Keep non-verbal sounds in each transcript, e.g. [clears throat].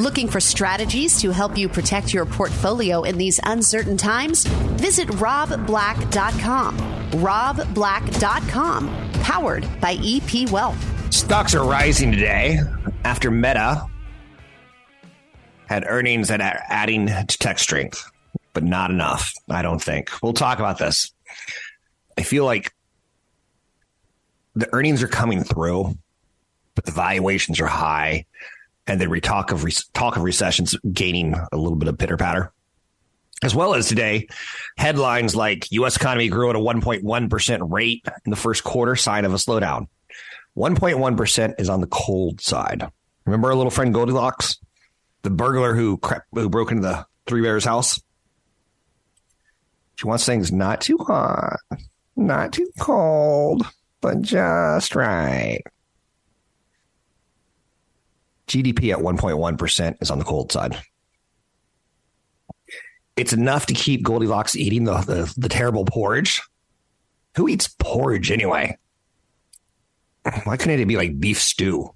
Looking for strategies to help you protect your portfolio in these uncertain times? Visit robblack.com. robblack.com, powered by EP Wealth. Stocks are rising today after Meta had earnings that are adding to tech strength, but not enough, I don't think. We'll talk about this. I feel like the earnings are coming through, but the valuations are high and then we talk of re- talk of recessions gaining a little bit of pitter patter. As well as today, headlines like U.S. economy grew at a 1.1% rate in the first quarter, sign of a slowdown. 1.1% is on the cold side. Remember our little friend Goldilocks, the burglar who who broke into the Three Bears house? She wants things not too hot, not too cold, but just right. GDP at 1.1% is on the cold side. It's enough to keep Goldilocks eating the, the, the terrible porridge. Who eats porridge anyway? Why couldn't it be like beef stew?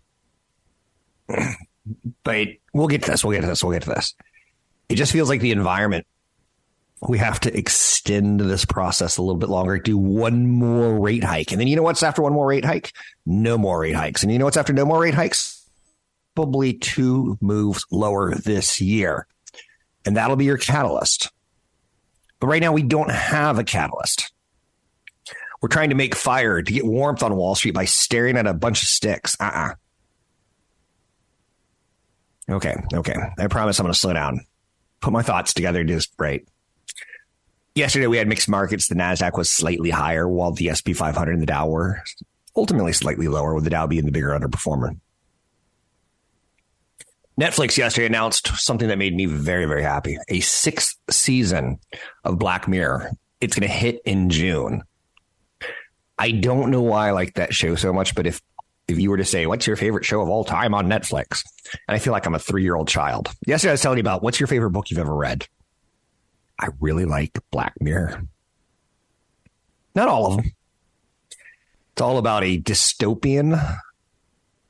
But we'll get to this. We'll get to this. We'll get to this. It just feels like the environment. We have to extend this process a little bit longer, do one more rate hike. And then you know what's after one more rate hike? No more rate hikes. And you know what's after no more rate hikes? Probably two moves lower this year. And that'll be your catalyst. But right now, we don't have a catalyst. We're trying to make fire to get warmth on Wall Street by staring at a bunch of sticks. Uh uh-uh. uh Okay, okay. I promise I'm going to slow down. Put my thoughts together just right. Yesterday, we had mixed markets. The NASDAQ was slightly higher, while the SP 500 and the Dow were ultimately slightly lower, with the Dow being the bigger underperformer. Netflix yesterday announced something that made me very, very happy. A sixth season of Black Mirror. It's going to hit in June. I don't know why I like that show so much, but if if you were to say, what's your favorite show of all time on Netflix? And I feel like I'm a three year old child. Yesterday I was telling you about what's your favorite book you've ever read? I really like Black Mirror. Not all of them. It's all about a dystopian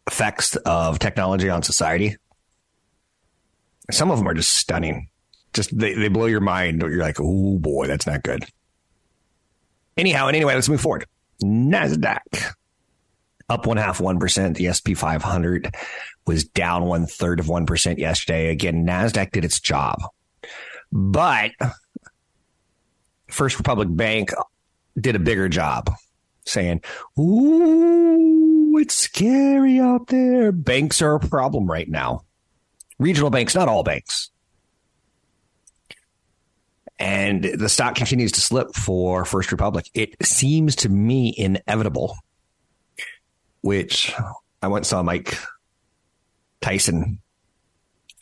effects of technology on society some of them are just stunning. Just they, they blow your mind. You're like, oh boy, that's not good. Anyhow, and anyway, let's move forward. NASDAQ up one half, 1%. The SP 500 was down one third of 1% yesterday. Again, NASDAQ did its job. But First Republic Bank did a bigger job saying, ooh, it's scary out there. Banks are a problem right now regional banks, not all banks. And the stock continues to slip for First Republic. It seems to me inevitable, which I once saw Mike Tyson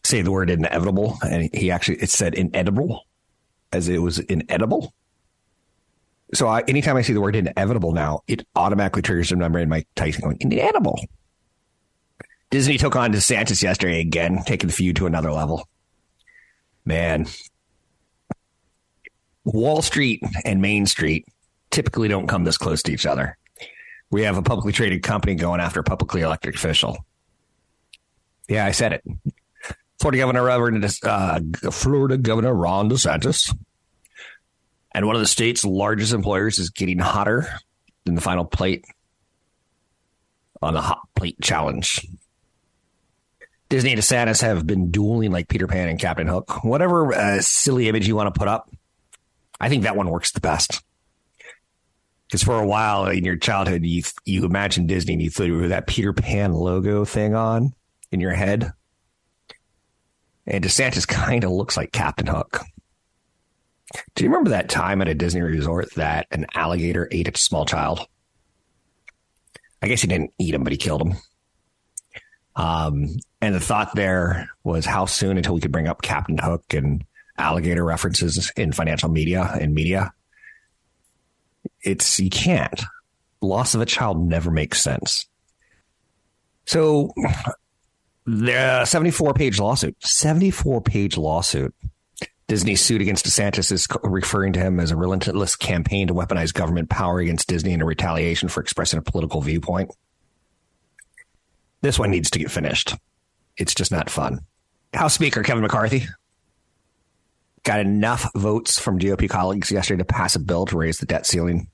say the word inevitable, and he actually it said inedible as it was inedible. So I, anytime I see the word inevitable now, it automatically triggers a memory in Mike Tyson going inedible. Disney took on DeSantis yesterday again, taking the feud to another level. Man, Wall Street and Main Street typically don't come this close to each other. We have a publicly traded company going after a publicly elected official. Yeah, I said it. Florida Governor, uh, Florida Governor Ron DeSantis, and one of the state's largest employers is getting hotter than the final plate on the hot plate challenge. Disney and DeSantis have been dueling like Peter Pan and Captain Hook. Whatever uh, silly image you want to put up, I think that one works the best. Because for a while in your childhood, you you imagine Disney and you threw that Peter Pan logo thing on in your head. And DeSantis [laughs] kind of looks like Captain Hook. Do you remember that time at a Disney resort that an alligator ate a small child? I guess he didn't eat him, but he killed him. Um, And the thought there was how soon until we could bring up Captain Hook and alligator references in financial media and media. It's you can't. Loss of a child never makes sense. So the 74 page lawsuit, 74 page lawsuit. Disney's suit against DeSantis is referring to him as a relentless campaign to weaponize government power against Disney in a retaliation for expressing a political viewpoint. This one needs to get finished. It's just not fun. House Speaker Kevin McCarthy got enough votes from GOP colleagues yesterday to pass a bill to raise the debt ceiling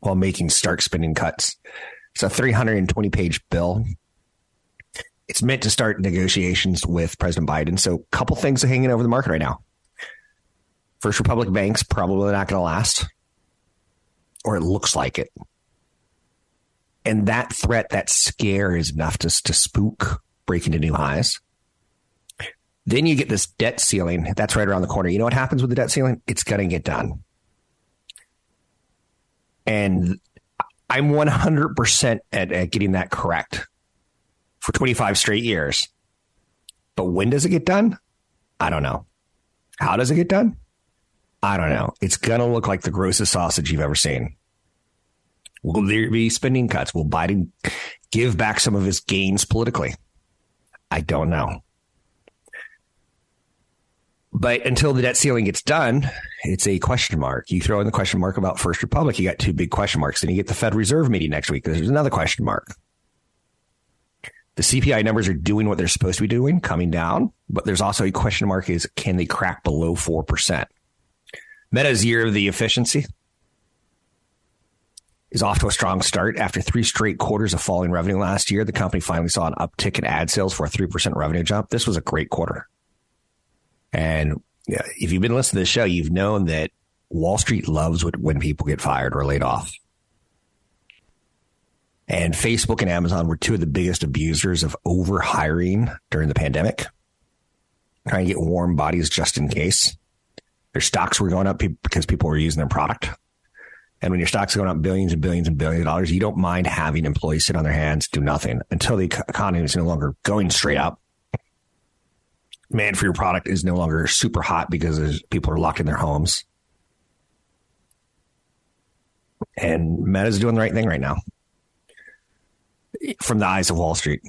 while making stark spending cuts. It's a 320 page bill. It's meant to start negotiations with President Biden. So, a couple things are hanging over the market right now. First Republic Bank's probably not going to last, or it looks like it. And that threat, that scare is enough to, to spook breaking to new highs. Then you get this debt ceiling. That's right around the corner. You know what happens with the debt ceiling? It's going to get done. And I'm 100% at, at getting that correct for 25 straight years. But when does it get done? I don't know. How does it get done? I don't know. It's going to look like the grossest sausage you've ever seen. Will there be spending cuts? Will Biden give back some of his gains politically? I don't know. But until the debt ceiling gets done, it's a question mark. You throw in the question mark about First Republic, you got two big question marks. Then you get the Fed Reserve meeting next week. There's another question mark. The CPI numbers are doing what they're supposed to be doing, coming down, but there's also a question mark is can they crack below 4%? Meta's year of the efficiency is off to a strong start. After three straight quarters of falling revenue last year, the company finally saw an uptick in ad sales for a 3% revenue jump. This was a great quarter. And if you've been listening to the show, you've known that Wall Street loves when people get fired or laid off. And Facebook and Amazon were two of the biggest abusers of over hiring during the pandemic, trying to get warm bodies just in case. Their stocks were going up because people were using their product. And when your stock's going up billions and billions and billions of dollars, you don't mind having employees sit on their hands, do nothing until the economy is no longer going straight up demand for your product is no longer super hot because people are locked in their homes. And Meta's doing the right thing right now from the eyes of Wall Street.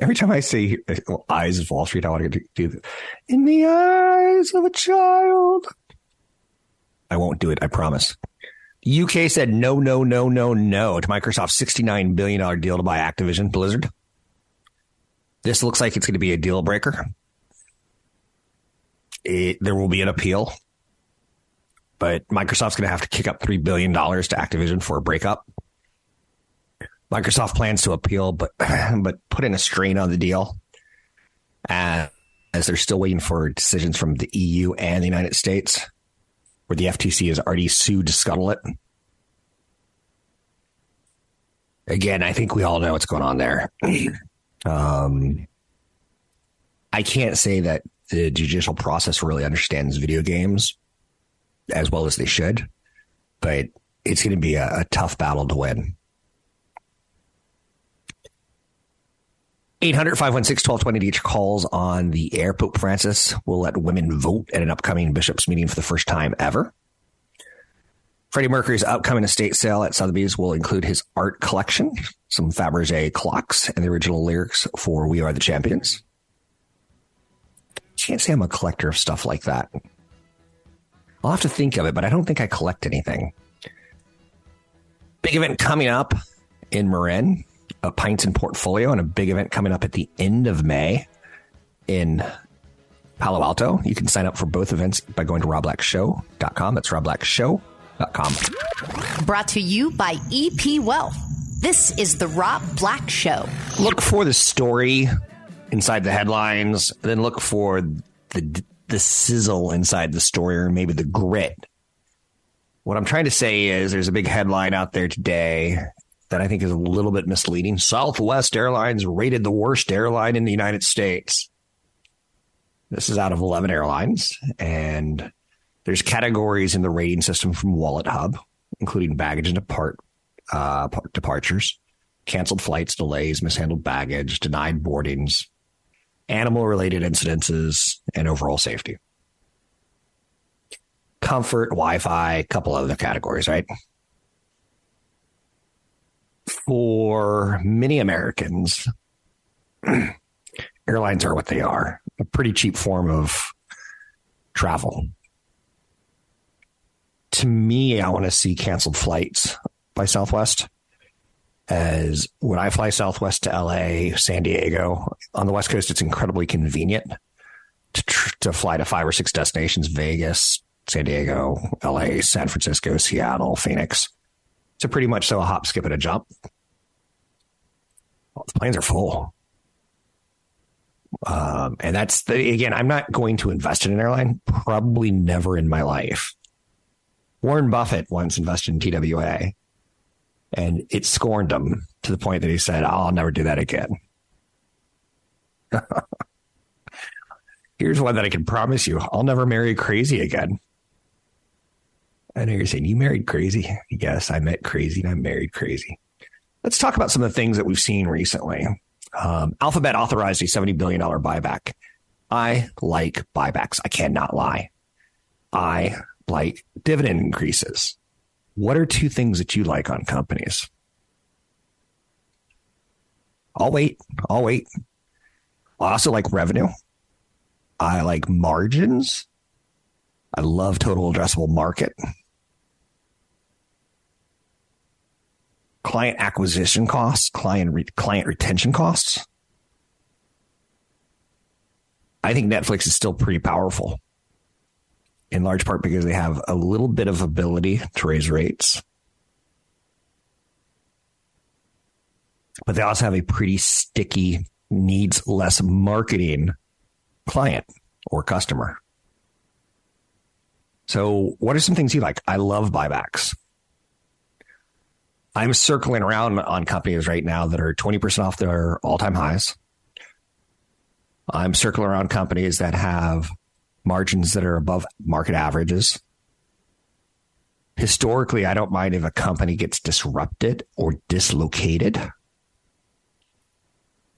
Every time I say well, uh, eyes of Wall Street, I want to do this. In the eyes of a child. I won't do it, I promise. UK said no, no, no, no, no to Microsoft's $69 billion deal to buy Activision Blizzard. This looks like it's going to be a deal breaker it, there will be an appeal, but Microsoft's going to have to kick up $3 billion to Activision for a breakup. Microsoft plans to appeal, but [clears throat] but put in a strain on the deal, as, as they're still waiting for decisions from the EU and the United States, where the FTC has already sued to scuttle it. Again, I think we all know what's going on there. [clears throat] um, I can't say that the judicial process really understands video games as well as they should, but it's going to be a, a tough battle to win. 800 516 1220 each calls on the air. Pope Francis will let women vote at an upcoming bishops' meeting for the first time ever. Freddie Mercury's upcoming estate sale at Sotheby's will include his art collection, some Fabergé clocks, and the original lyrics for We Are the Champions can't say I'm a collector of stuff like that. I'll have to think of it, but I don't think I collect anything. Big event coming up in Marin, a Pints and Portfolio, and a big event coming up at the end of May in Palo Alto. You can sign up for both events by going to robblackshow.com. That's robblackshow.com. Brought to you by EP Wealth. This is the Rob Black Show. Look for the story inside the headlines, then look for the the sizzle inside the story or maybe the grit. What I'm trying to say is there's a big headline out there today that I think is a little bit misleading. Southwest Airlines rated the worst airline in the United States. This is out of 11 airlines and there's categories in the rating system from Wallet Hub, including baggage and depart uh, departures, canceled flights, delays, mishandled baggage, denied boardings, animal related incidences, and overall safety. Comfort, Wi Fi, a couple other categories, right? For many Americans, [clears throat] airlines are what they are a pretty cheap form of travel. To me, I want to see canceled flights by Southwest as when I fly Southwest to LA, San Diego, on the West Coast, it's incredibly convenient to, tr- to fly to five or six destinations Vegas, San Diego, LA, San Francisco, Seattle, Phoenix. So pretty much so a hop, skip, and a jump. Well, the planes are full. Um, and that's the, again, I'm not going to invest in an airline, probably never in my life. Warren Buffett once invested in TWA and it scorned him to the point that he said, I'll never do that again. [laughs] Here's one that I can promise you I'll never marry crazy again. I know you're saying you married crazy. Yes, I met crazy and I married crazy. Let's talk about some of the things that we've seen recently. Um, Alphabet authorized a $70 billion buyback. I like buybacks. I cannot lie. I like dividend increases. What are two things that you like on companies? I'll wait. I'll wait. I also like revenue. I like margins. I love total addressable market. Client acquisition costs, client re- client retention costs. I think Netflix is still pretty powerful in large part because they have a little bit of ability to raise rates. But they also have a pretty sticky, needs less marketing client or customer. So, what are some things you like? I love buybacks. I'm circling around on companies right now that are 20% off their all time highs. I'm circling around companies that have margins that are above market averages. Historically, I don't mind if a company gets disrupted or dislocated.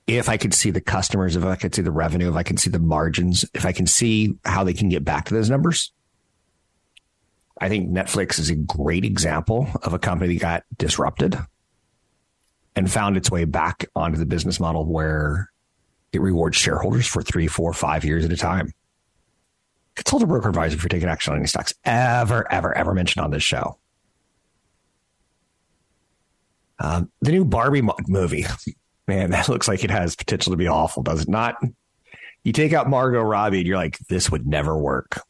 If I could see the customers, if I could see the revenue, if I can see the margins, if I can see how they can get back to those numbers, I think Netflix is a great example of a company that got disrupted and found its way back onto the business model where it rewards shareholders for three, four, five years at a time. Consult a broker advisor for taking action on any stocks ever, ever, ever mentioned on this show. Um, the new Barbie movie, [laughs] man, that looks like it has potential to be awful, does it not? You take out Margot Robbie, and you're like, this would never work.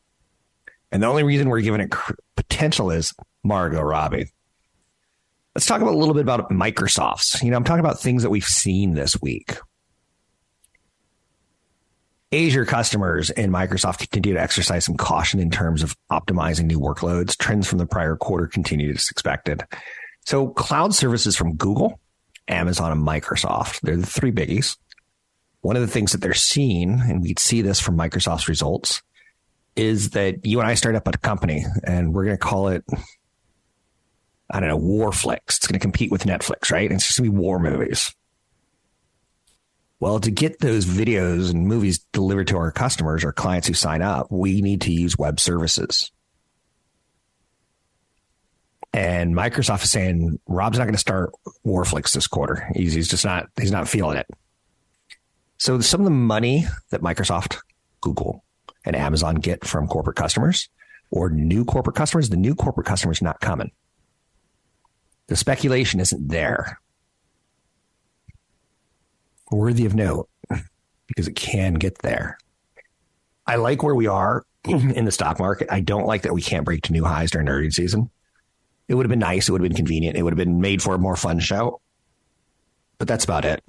And the only reason we're giving it potential is Margot Robbie. Let's talk about a little bit about Microsoft's. You know, I'm talking about things that we've seen this week. Azure customers in Microsoft continue to exercise some caution in terms of optimizing new workloads. Trends from the prior quarter continue as expected. So cloud services from Google, Amazon, and Microsoft, they're the three biggies. One of the things that they're seeing, and we'd see this from Microsoft's results, is that you and I start up a company and we're going to call it, I don't know, Warflix. It's going to compete with Netflix, right? It's just going to be war movies. Well, to get those videos and movies delivered to our customers or clients who sign up, we need to use web services. And Microsoft is saying Rob's not going to start Warflix this quarter. He's, he's just not he's not feeling it. So some of the money that Microsoft, Google, and Amazon get from corporate customers or new corporate customers, the new corporate customers not coming. The speculation isn't there worthy of note because it can get there. I like where we are [clears throat] in the stock market. I don't like that we can't break to new highs during earnings season. It would have been nice. It would have been convenient. It would have been made for a more fun show. But that's about it.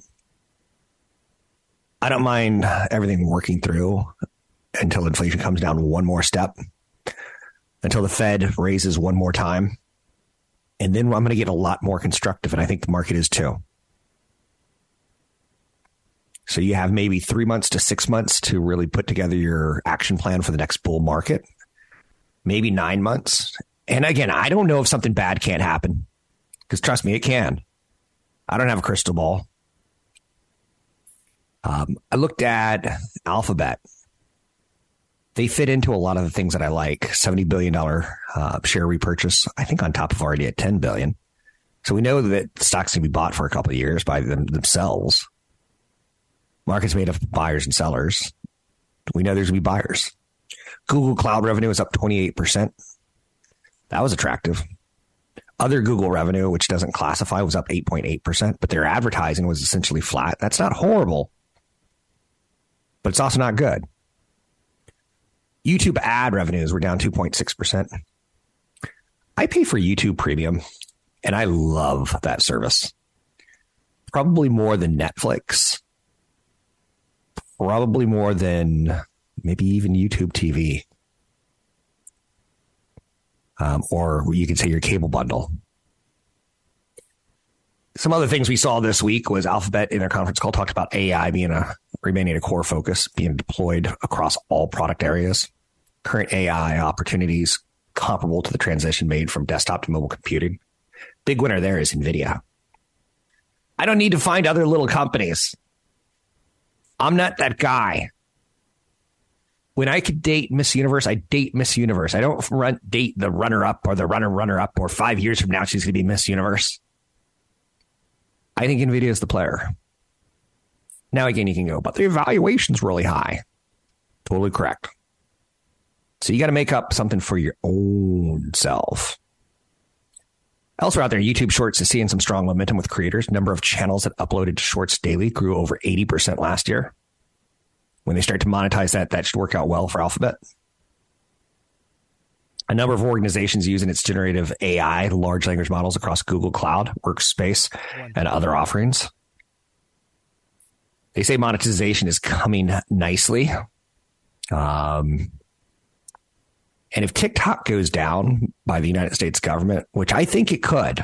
I don't mind everything working through until inflation comes down one more step, until the Fed raises one more time. And then I'm going to get a lot more constructive. And I think the market is too. So you have maybe three months to six months to really put together your action plan for the next bull market, maybe nine months. And again, I don't know if something bad can't happen because trust me, it can. I don't have a crystal ball. Um, I looked at Alphabet. They fit into a lot of the things that I like. $70 billion uh, share repurchase, I think on top of already at 10 billion. So we know that stocks can be bought for a couple of years by them themselves. Market's made of buyers and sellers. We know there's going to be buyers. Google Cloud revenue is up 28%. That was attractive. Other Google revenue, which doesn't classify, was up 8.8%, but their advertising was essentially flat. That's not horrible, but it's also not good. YouTube ad revenues were down 2.6%. I pay for YouTube Premium, and I love that service. Probably more than Netflix, probably more than maybe even YouTube TV. Um, or you could say your cable bundle. Some other things we saw this week was Alphabet in their conference call talked about AI being a remaining a core focus, being deployed across all product areas. Current AI opportunities comparable to the transition made from desktop to mobile computing. Big winner there is NVIDIA. I don't need to find other little companies. I'm not that guy. When I could date Miss Universe, I date Miss Universe. I don't run, date the runner up or the runner runner up or five years from now she's going to be Miss Universe. I think NVIDIA is the player. Now again, you can go, but the evaluation's really high. Totally correct. So you got to make up something for your own self. Elsewhere out there, YouTube Shorts is seeing some strong momentum with creators. Number of channels that uploaded Shorts daily grew over 80% last year. When they start to monetize that, that should work out well for Alphabet. A number of organizations using its generative AI, large language models across Google Cloud, Workspace, and other offerings. They say monetization is coming nicely. Um, and if TikTok goes down by the United States government, which I think it could,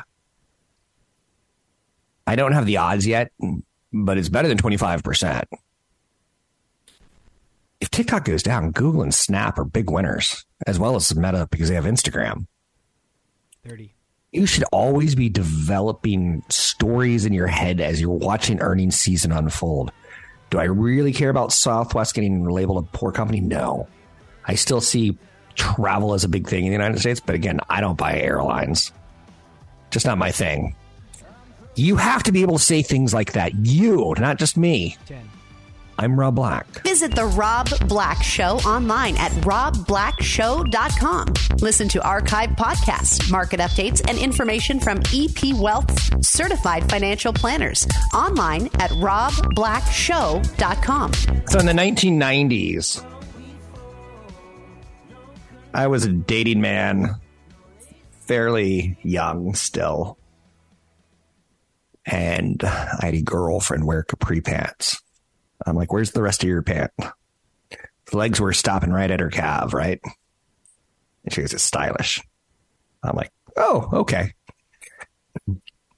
I don't have the odds yet, but it's better than 25%. If TikTok goes down, Google and Snap are big winners, as well as Meta because they have Instagram. 30. You should always be developing stories in your head as you're watching earnings season unfold. Do I really care about Southwest getting labeled a poor company? No. I still see travel as a big thing in the United States, but again, I don't buy airlines. Just not my thing. You have to be able to say things like that. You, not just me. 10. I'm Rob Black. Visit the Rob Black Show online at robblackshow.com. Listen to archive podcasts, market updates, and information from EP Wealth certified financial planners online at robblackshow.com. So in the 1990s, I was a dating man, fairly young still. And I had a girlfriend wear capri pants. I'm like, where's the rest of your pant? The legs were stopping right at her calf, right? And she goes, it's stylish. I'm like, oh, okay.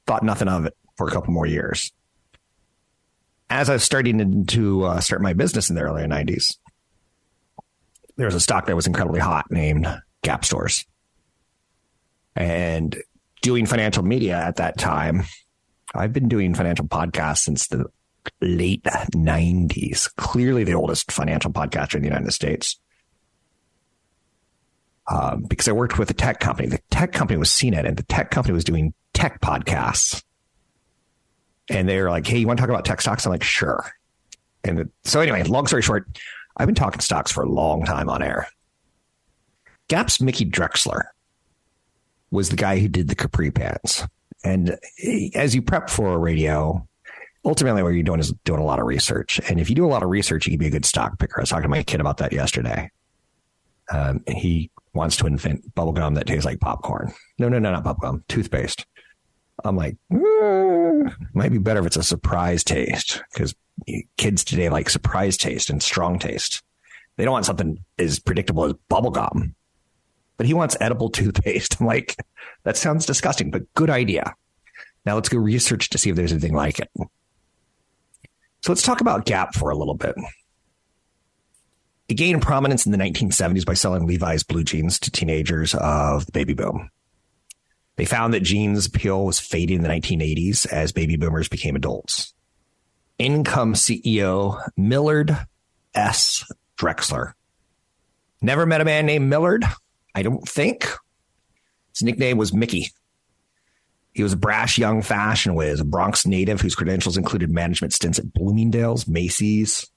Thought nothing of it for a couple more years. As I was starting to uh, start my business in the early 90s, there was a stock that was incredibly hot named Gap Stores. And doing financial media at that time, I've been doing financial podcasts since the late 90s. Clearly the oldest financial podcaster in the United States. Um, because I worked with a tech company. The tech company was CNET, and the tech company was doing tech podcasts. And they were like, hey, you want to talk about tech stocks? I'm like, sure. And so, anyway, long story short, I've been talking stocks for a long time on air. Gap's Mickey Drexler was the guy who did the Capri pants. And as you prep for a radio, ultimately what you're doing is doing a lot of research. And if you do a lot of research, you can be a good stock picker. I was talking to my kid about that yesterday. Um, he wants to invent bubblegum that tastes like popcorn. No, no, no, not bubblegum, toothpaste. I'm like, mm, might be better if it's a surprise taste because kids today like surprise taste and strong taste. They don't want something as predictable as bubblegum, but he wants edible [laughs] toothpaste. I'm like, that sounds disgusting, but good idea. Now let's go research to see if there's anything like it. So let's talk about Gap for a little bit. It gained prominence in the 1970s by selling Levi's blue jeans to teenagers of the baby boom. They found that jeans appeal was fading in the 1980s as baby boomers became adults. income CEO Millard S. Drexler. Never met a man named Millard, I don't think. His nickname was Mickey. He was a brash young fashion whiz, a Bronx native whose credentials included management stints at Bloomingdale's, Macy's,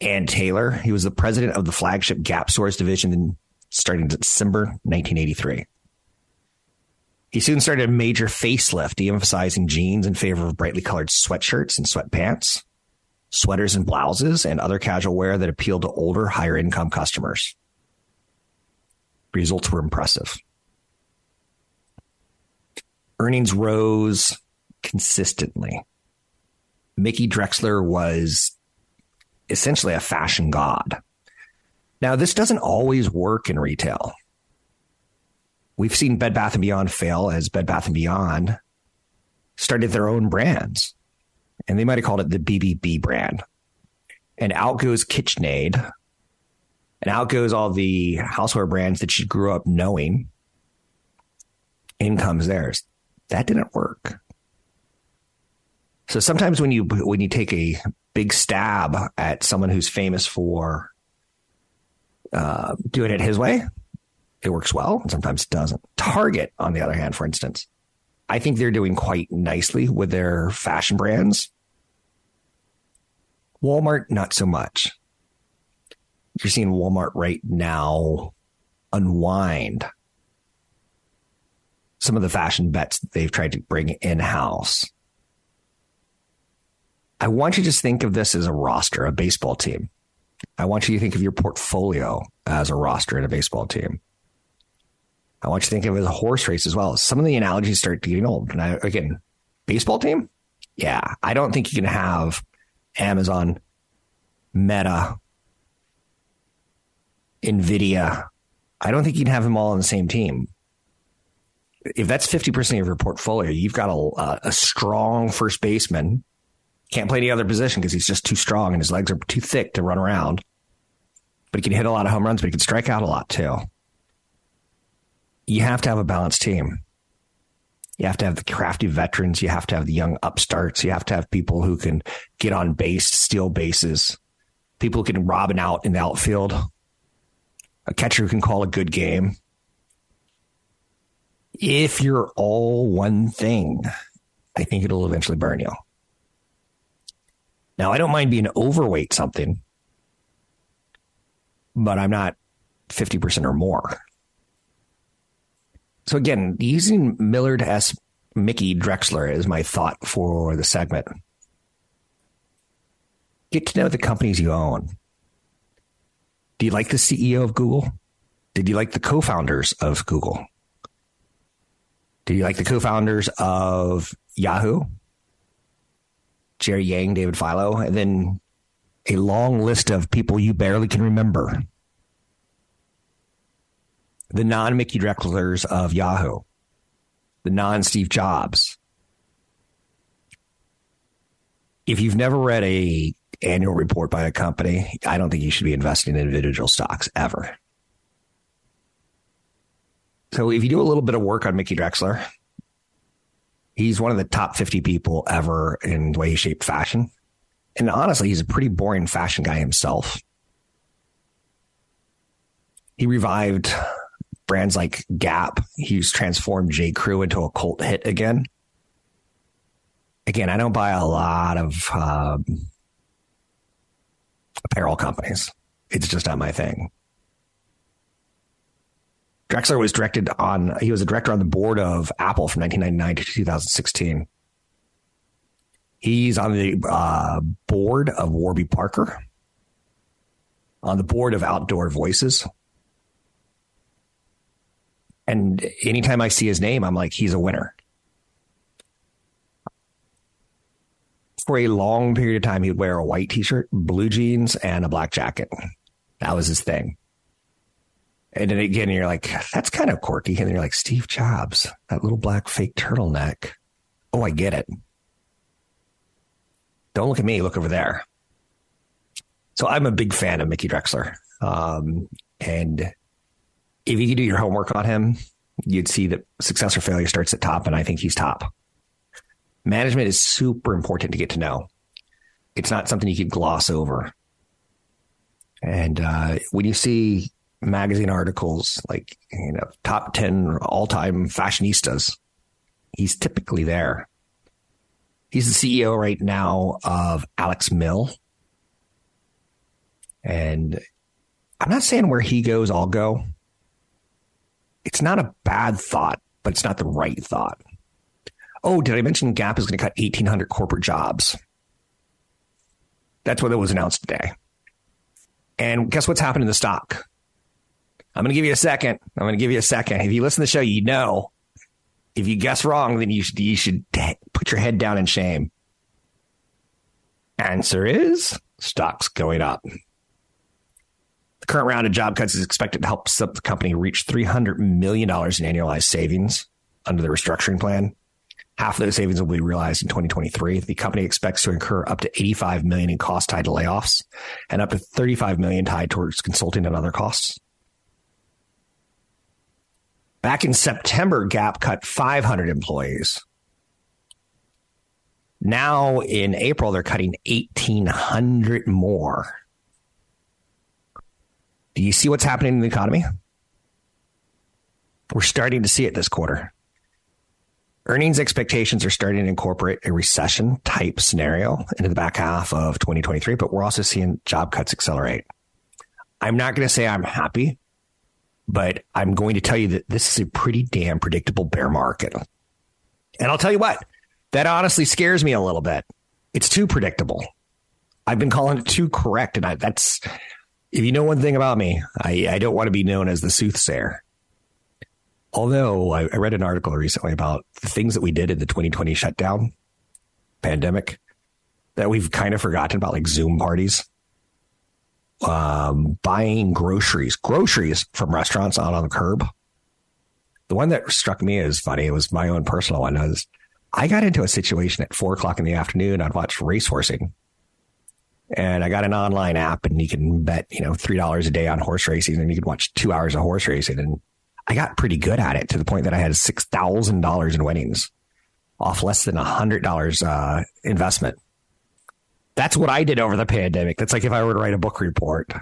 Ann Taylor. He was the president of the flagship Gap Stores division starting December 1983. He soon started a major facelift, de-emphasizing jeans in favor of brightly colored sweatshirts and sweatpants, sweaters and blouses, and other casual wear that appealed to older, higher income customers. Results were impressive. Earnings rose consistently. Mickey Drexler was essentially a fashion god. Now, this doesn't always work in retail. We've seen Bed Bath and Beyond fail as Bed Bath and Beyond started their own brands, and they might have called it the BBB brand. And out goes KitchenAid, and out goes all the houseware brands that you grew up knowing. In comes theirs. That didn't work. So sometimes when you when you take a big stab at someone who's famous for uh, doing it his way, it works well, and sometimes it doesn't. Target, on the other hand, for instance, I think they're doing quite nicely with their fashion brands. Walmart, not so much. You're seeing Walmart right now unwind some of the fashion bets they've tried to bring in house. I want you to just think of this as a roster, a baseball team. I want you to think of your portfolio as a roster in a baseball team. I want you to think of it as a horse race as well. Some of the analogies start getting old. And I, again, baseball team? Yeah. I don't think you can have Amazon, Meta, Nvidia. I don't think you can have them all on the same team. If that's 50% of your portfolio, you've got a, a strong first baseman. Can't play any other position because he's just too strong and his legs are too thick to run around. But he can hit a lot of home runs, but he can strike out a lot too you have to have a balanced team. You have to have the crafty veterans. You have to have the young upstarts. You have to have people who can get on base, steal bases, people who can rob an out in the outfield, a catcher who can call a good game. If you're all one thing, I think it'll eventually burn you. Now, I don't mind being overweight something, but I'm not 50% or more. So again, using Millard S. Mickey Drexler is my thought for the segment. Get to know the companies you own. Do you like the CEO of Google? Did you like the co-founders of Google? Did you like the co-founders of Yahoo? Jerry Yang, David Filo, and then a long list of people you barely can remember the non Mickey Drexlers of Yahoo, the non Steve Jobs. If you've never read a annual report by a company, I don't think you should be investing in individual stocks ever. So if you do a little bit of work on Mickey Drexler, he's one of the top 50 people ever in the way he shaped fashion. And honestly, he's a pretty boring fashion guy himself. He revived brands like Gap. He's transformed J. Crew into a cult hit again. Again, I don't buy a lot of um, apparel companies. It's just not my thing. Drexler was directed on, he was a director on the board of Apple from 1999 to 2016. He's on the uh, board of Warby Parker, on the board of Outdoor Voices, and anytime I see his name, I'm like, he's a winner. For a long period of time, he'd wear a white t shirt, blue jeans, and a black jacket. That was his thing. And then again, you're like, that's kind of quirky. And then you're like, Steve Jobs, that little black fake turtleneck. Oh, I get it. Don't look at me, look over there. So I'm a big fan of Mickey Drexler. Um, and if you could do your homework on him, you'd see that success or failure starts at top, and I think he's top. Management is super important to get to know. It's not something you could gloss over. And uh, when you see magazine articles like you know top 10 all-time fashionistas. He's typically there. He's the ceo right now of alex mill. And i'm not saying where he goes i'll go. It's not a bad thought but it's not the right thought. Oh did i mention gap is going to cut 1800 corporate jobs? That's what it was announced today. And guess what's happened in the stock I'm going to give you a second. I'm going to give you a second. If you listen to the show, you know. If you guess wrong, then you should, you should put your head down in shame. Answer is stocks going up. The current round of job cuts is expected to help the company reach $300 million in annualized savings under the restructuring plan. Half of those savings will be realized in 2023. The company expects to incur up to 85 million in costs tied to layoffs and up to 35 million tied towards consulting and other costs. Back in September, Gap cut 500 employees. Now in April, they're cutting 1,800 more. Do you see what's happening in the economy? We're starting to see it this quarter. Earnings expectations are starting to incorporate a recession type scenario into the back half of 2023, but we're also seeing job cuts accelerate. I'm not going to say I'm happy but I'm going to tell you that this is a pretty damn predictable bear market. And I'll tell you what, that honestly scares me a little bit. It's too predictable. I've been calling it too correct. And I, that's, if you know one thing about me, I, I don't want to be known as the soothsayer. Although I, I read an article recently about the things that we did in the 2020 shutdown pandemic that we've kind of forgotten about, like Zoom parties um, buying groceries, groceries from restaurants out on the curb. The one that struck me as funny, it was my own personal one, was I got into a situation at four o'clock in the afternoon. I'd watch racehorsing. And I got an online app and you can bet, you know, $3 a day on horse racing and you can watch two hours of horse racing. And I got pretty good at it to the point that I had $6,000 in winnings off less than a $100 uh, investment. That's what I did over the pandemic. That's like if I were to write a book report.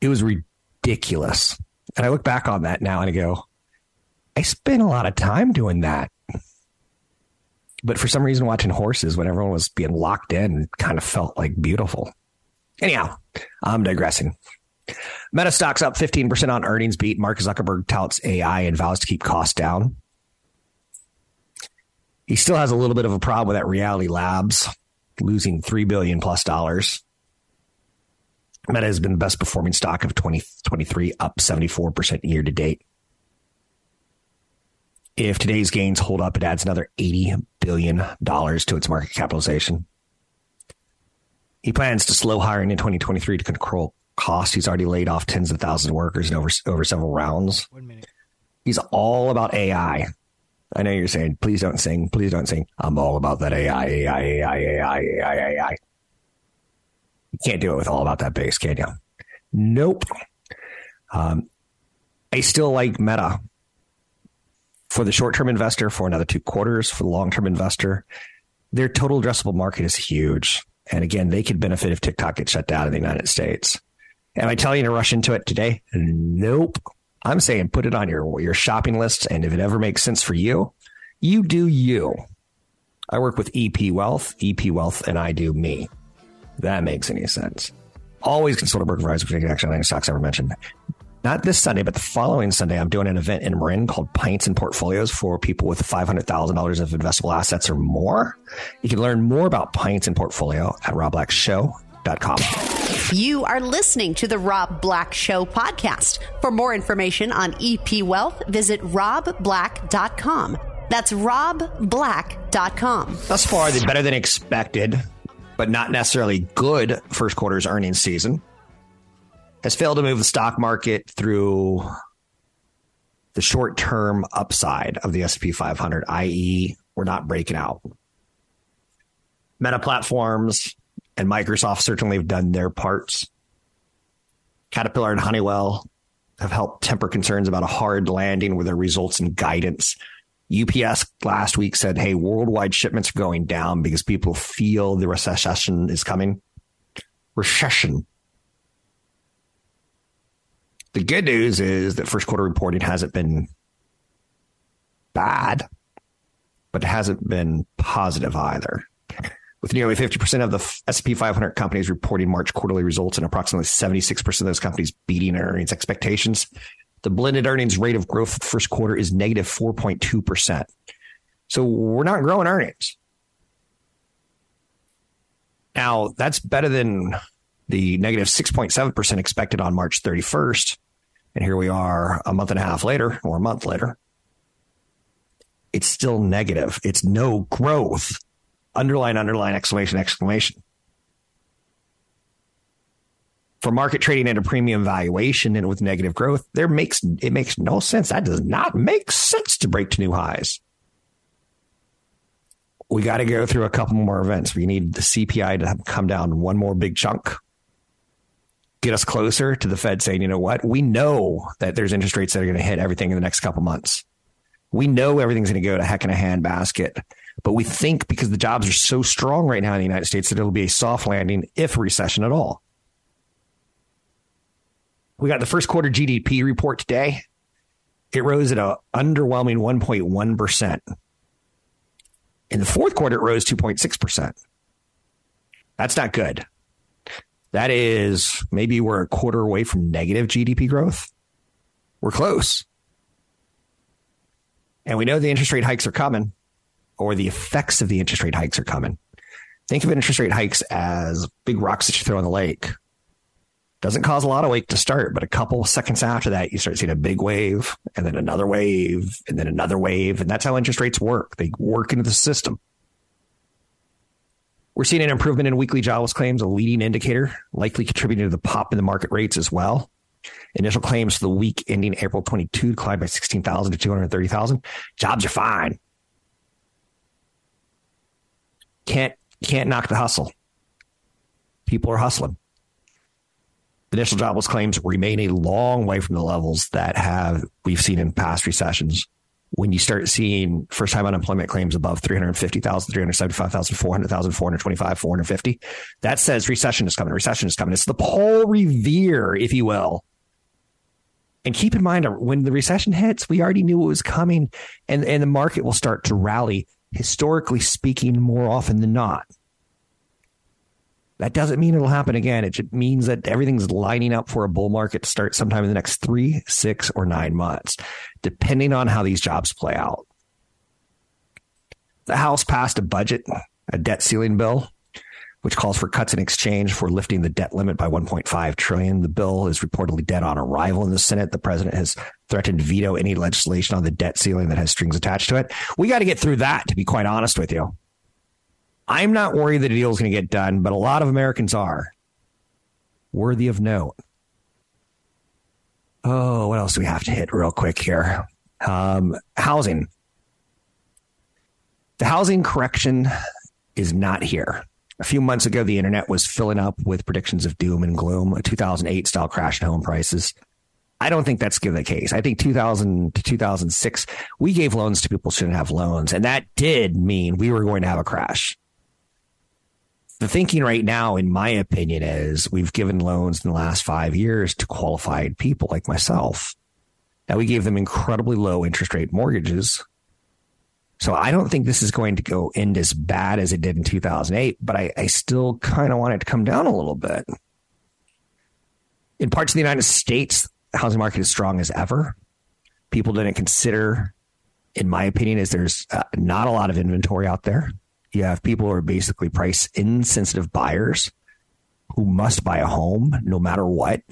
It was ridiculous. And I look back on that now and I go, I spent a lot of time doing that. But for some reason, watching horses when everyone was being locked in kind of felt like beautiful. Anyhow, I'm digressing. Meta stocks up 15% on earnings beat. Mark Zuckerberg touts AI and vows to keep costs down. He still has a little bit of a problem with that Reality Labs losing three billion plus dollars. Meta has been the best performing stock of 2023, up 74% year to date. If today's gains hold up, it adds another $80 billion to its market capitalization. He plans to slow hiring in 2023 to control costs. He's already laid off tens of thousands of workers in over, over several rounds. One minute. He's all about AI. I know you're saying, please don't sing, please don't sing. I'm all about that AI, AI, AI, AI, AI, AI. You can't do it with all about that bass, can you? Nope. Um, I still like Meta for the short term investor for another two quarters. For the long term investor, their total addressable market is huge. And again, they could benefit if TikTok gets shut down in the United States. Am I telling you to rush into it today? Nope. I'm saying put it on your your shopping list, and if it ever makes sense for you, you do you. I work with EP Wealth, EP Wealth, and I do me. That makes any sense. Always consult a broker advisor for taking action on any stocks ever mentioned. Not this Sunday, but the following Sunday, I'm doing an event in Marin called Pints and Portfolios for people with $500,000 of investable assets or more. You can learn more about Pints and Portfolio at robblackshow.com. You are listening to the Rob Black Show podcast. For more information on EP Wealth, visit robblack.com. That's robblack.com. Thus far, the better than expected, but not necessarily good first quarter's earnings season has failed to move the stock market through the short term upside of the S&P 500, i.e., we're not breaking out. Meta platforms and Microsoft certainly have done their parts. Caterpillar and Honeywell have helped temper concerns about a hard landing with their results and guidance. UPS last week said, hey, worldwide shipments are going down because people feel the recession is coming. Recession. The good news is that first quarter reporting hasn't been bad, but it hasn't been positive either. With nearly 50% of the S&P 500 companies reporting March quarterly results and approximately 76% of those companies beating earnings expectations, the blended earnings rate of growth for the first quarter is negative 4.2%. So we're not growing earnings. Now, that's better than the negative 6.7% expected on March 31st. And here we are a month and a half later, or a month later. It's still negative. It's no growth. Underline, underline, exclamation, exclamation for market trading at a premium valuation and with negative growth, there makes it makes no sense. That does not make sense to break to new highs. We got to go through a couple more events. We need the CPI to come down one more big chunk, get us closer to the Fed saying, you know what, we know that there's interest rates that are going to hit everything in the next couple months. We know everything's going to go to heck in a handbasket. But we think because the jobs are so strong right now in the United States that it'll be a soft landing, if recession at all. We got the first quarter GDP report today. It rose at an underwhelming 1.1%. In the fourth quarter, it rose 2.6%. That's not good. That is maybe we're a quarter away from negative GDP growth. We're close. And we know the interest rate hikes are coming, or the effects of the interest rate hikes are coming. Think of interest rate hikes as big rocks that you throw in the lake. Doesn't cause a lot of wake to start, but a couple seconds after that, you start seeing a big wave and then another wave and then another wave. And that's how interest rates work. They work into the system. We're seeing an improvement in weekly jobless claims, a leading indicator, likely contributing to the pop in the market rates as well. Initial claims for the week ending April 22 declined by 16,000 to 230,000. Jobs are fine. Can't, can't knock the hustle. People are hustling initial jobless claims remain a long way from the levels that have we've seen in past recessions. When you start seeing first time unemployment claims above 350,000, 375,000, 400,000, 425, 450, that says recession is coming. Recession is coming. It's the Paul Revere, if you will. And keep in mind, when the recession hits, we already knew it was coming, and, and the market will start to rally, historically speaking, more often than not. That doesn't mean it'll happen again. It just means that everything's lining up for a bull market to start sometime in the next three, six, or nine months, depending on how these jobs play out. The House passed a budget, a debt ceiling bill, which calls for cuts in exchange for lifting the debt limit by 1.5 trillion. The bill is reportedly dead on arrival in the Senate. The president has threatened to veto any legislation on the debt ceiling that has strings attached to it. We got to get through that, to be quite honest with you. I'm not worried that a deal is going to get done, but a lot of Americans are. Worthy of note. Oh, what else do we have to hit real quick here? Um, housing. The housing correction is not here. A few months ago, the internet was filling up with predictions of doom and gloom, a 2008 style crash in home prices. I don't think that's the case. I think 2000 to 2006, we gave loans to people who shouldn't have loans. And that did mean we were going to have a crash the thinking right now, in my opinion, is we've given loans in the last five years to qualified people like myself. Now we gave them incredibly low interest rate mortgages. So I don't think this is going to go end as bad as it did in 2008, but I, I still kind of want it to come down a little bit. In parts of the United States, the housing market is strong as ever. People didn't consider, in my opinion, is there's uh, not a lot of inventory out there you have people who are basically price insensitive buyers who must buy a home no matter what.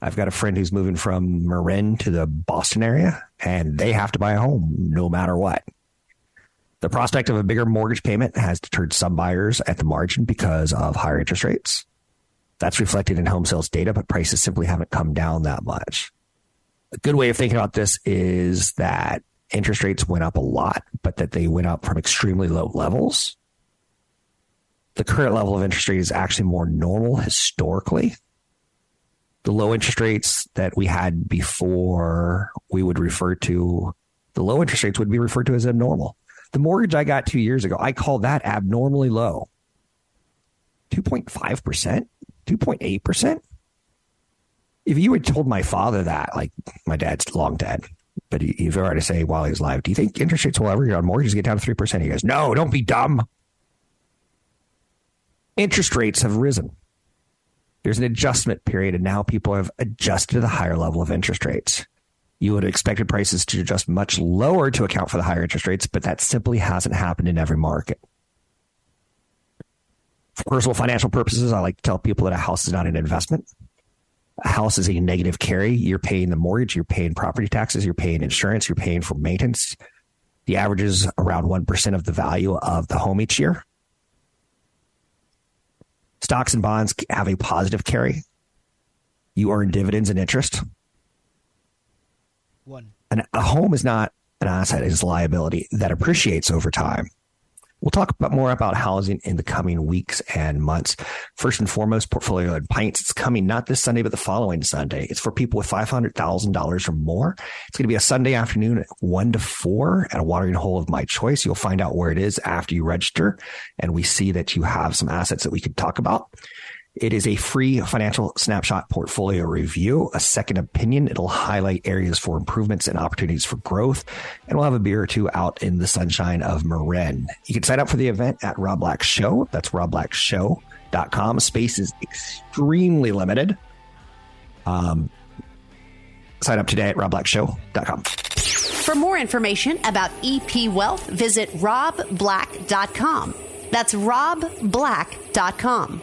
I've got a friend who's moving from Marin to the Boston area and they have to buy a home no matter what. The prospect of a bigger mortgage payment has deterred some buyers at the margin because of higher interest rates. That's reflected in home sales data, but prices simply haven't come down that much. A good way of thinking about this is that interest rates went up a lot, but that they went up from extremely low levels. The current level of interest rate is actually more normal historically. The low interest rates that we had before we would refer to The low interest rates would be referred to as abnormal. The mortgage I got two years ago, I call that abnormally low. 2.5%, 2.8%. If you had told my father that, like my dad's long dead, but he, you've already say while he's alive, do you think interest rates will ever get on mortgages get down to 3%? He goes, no, don't be dumb. Interest rates have risen. There's an adjustment period, and now people have adjusted to the higher level of interest rates. You would have expected prices to adjust much lower to account for the higher interest rates, but that simply hasn't happened in every market. For personal financial purposes, I like to tell people that a house is not an investment. A house is a negative carry. You're paying the mortgage, you're paying property taxes, you're paying insurance, you're paying for maintenance. The average is around 1% of the value of the home each year. Stocks and bonds have a positive carry. You earn dividends and interest. One. And a home is not an asset, it's a liability that appreciates over time. We'll talk about more about housing in the coming weeks and months. First and foremost, Portfolio and Pints. It's coming not this Sunday, but the following Sunday. It's for people with $500,000 or more. It's going to be a Sunday afternoon at 1 to 4 at a watering hole of my choice. You'll find out where it is after you register. And we see that you have some assets that we could talk about. It is a free financial snapshot portfolio review, a second opinion. It'll highlight areas for improvements and opportunities for growth. And we'll have a beer or two out in the sunshine of Marin. You can sign up for the event at Rob Black Show. That's robblackshow.com. Space is extremely limited. Um, sign up today at robblackshow.com. For more information about EP Wealth, visit robblack.com. That's robblack.com.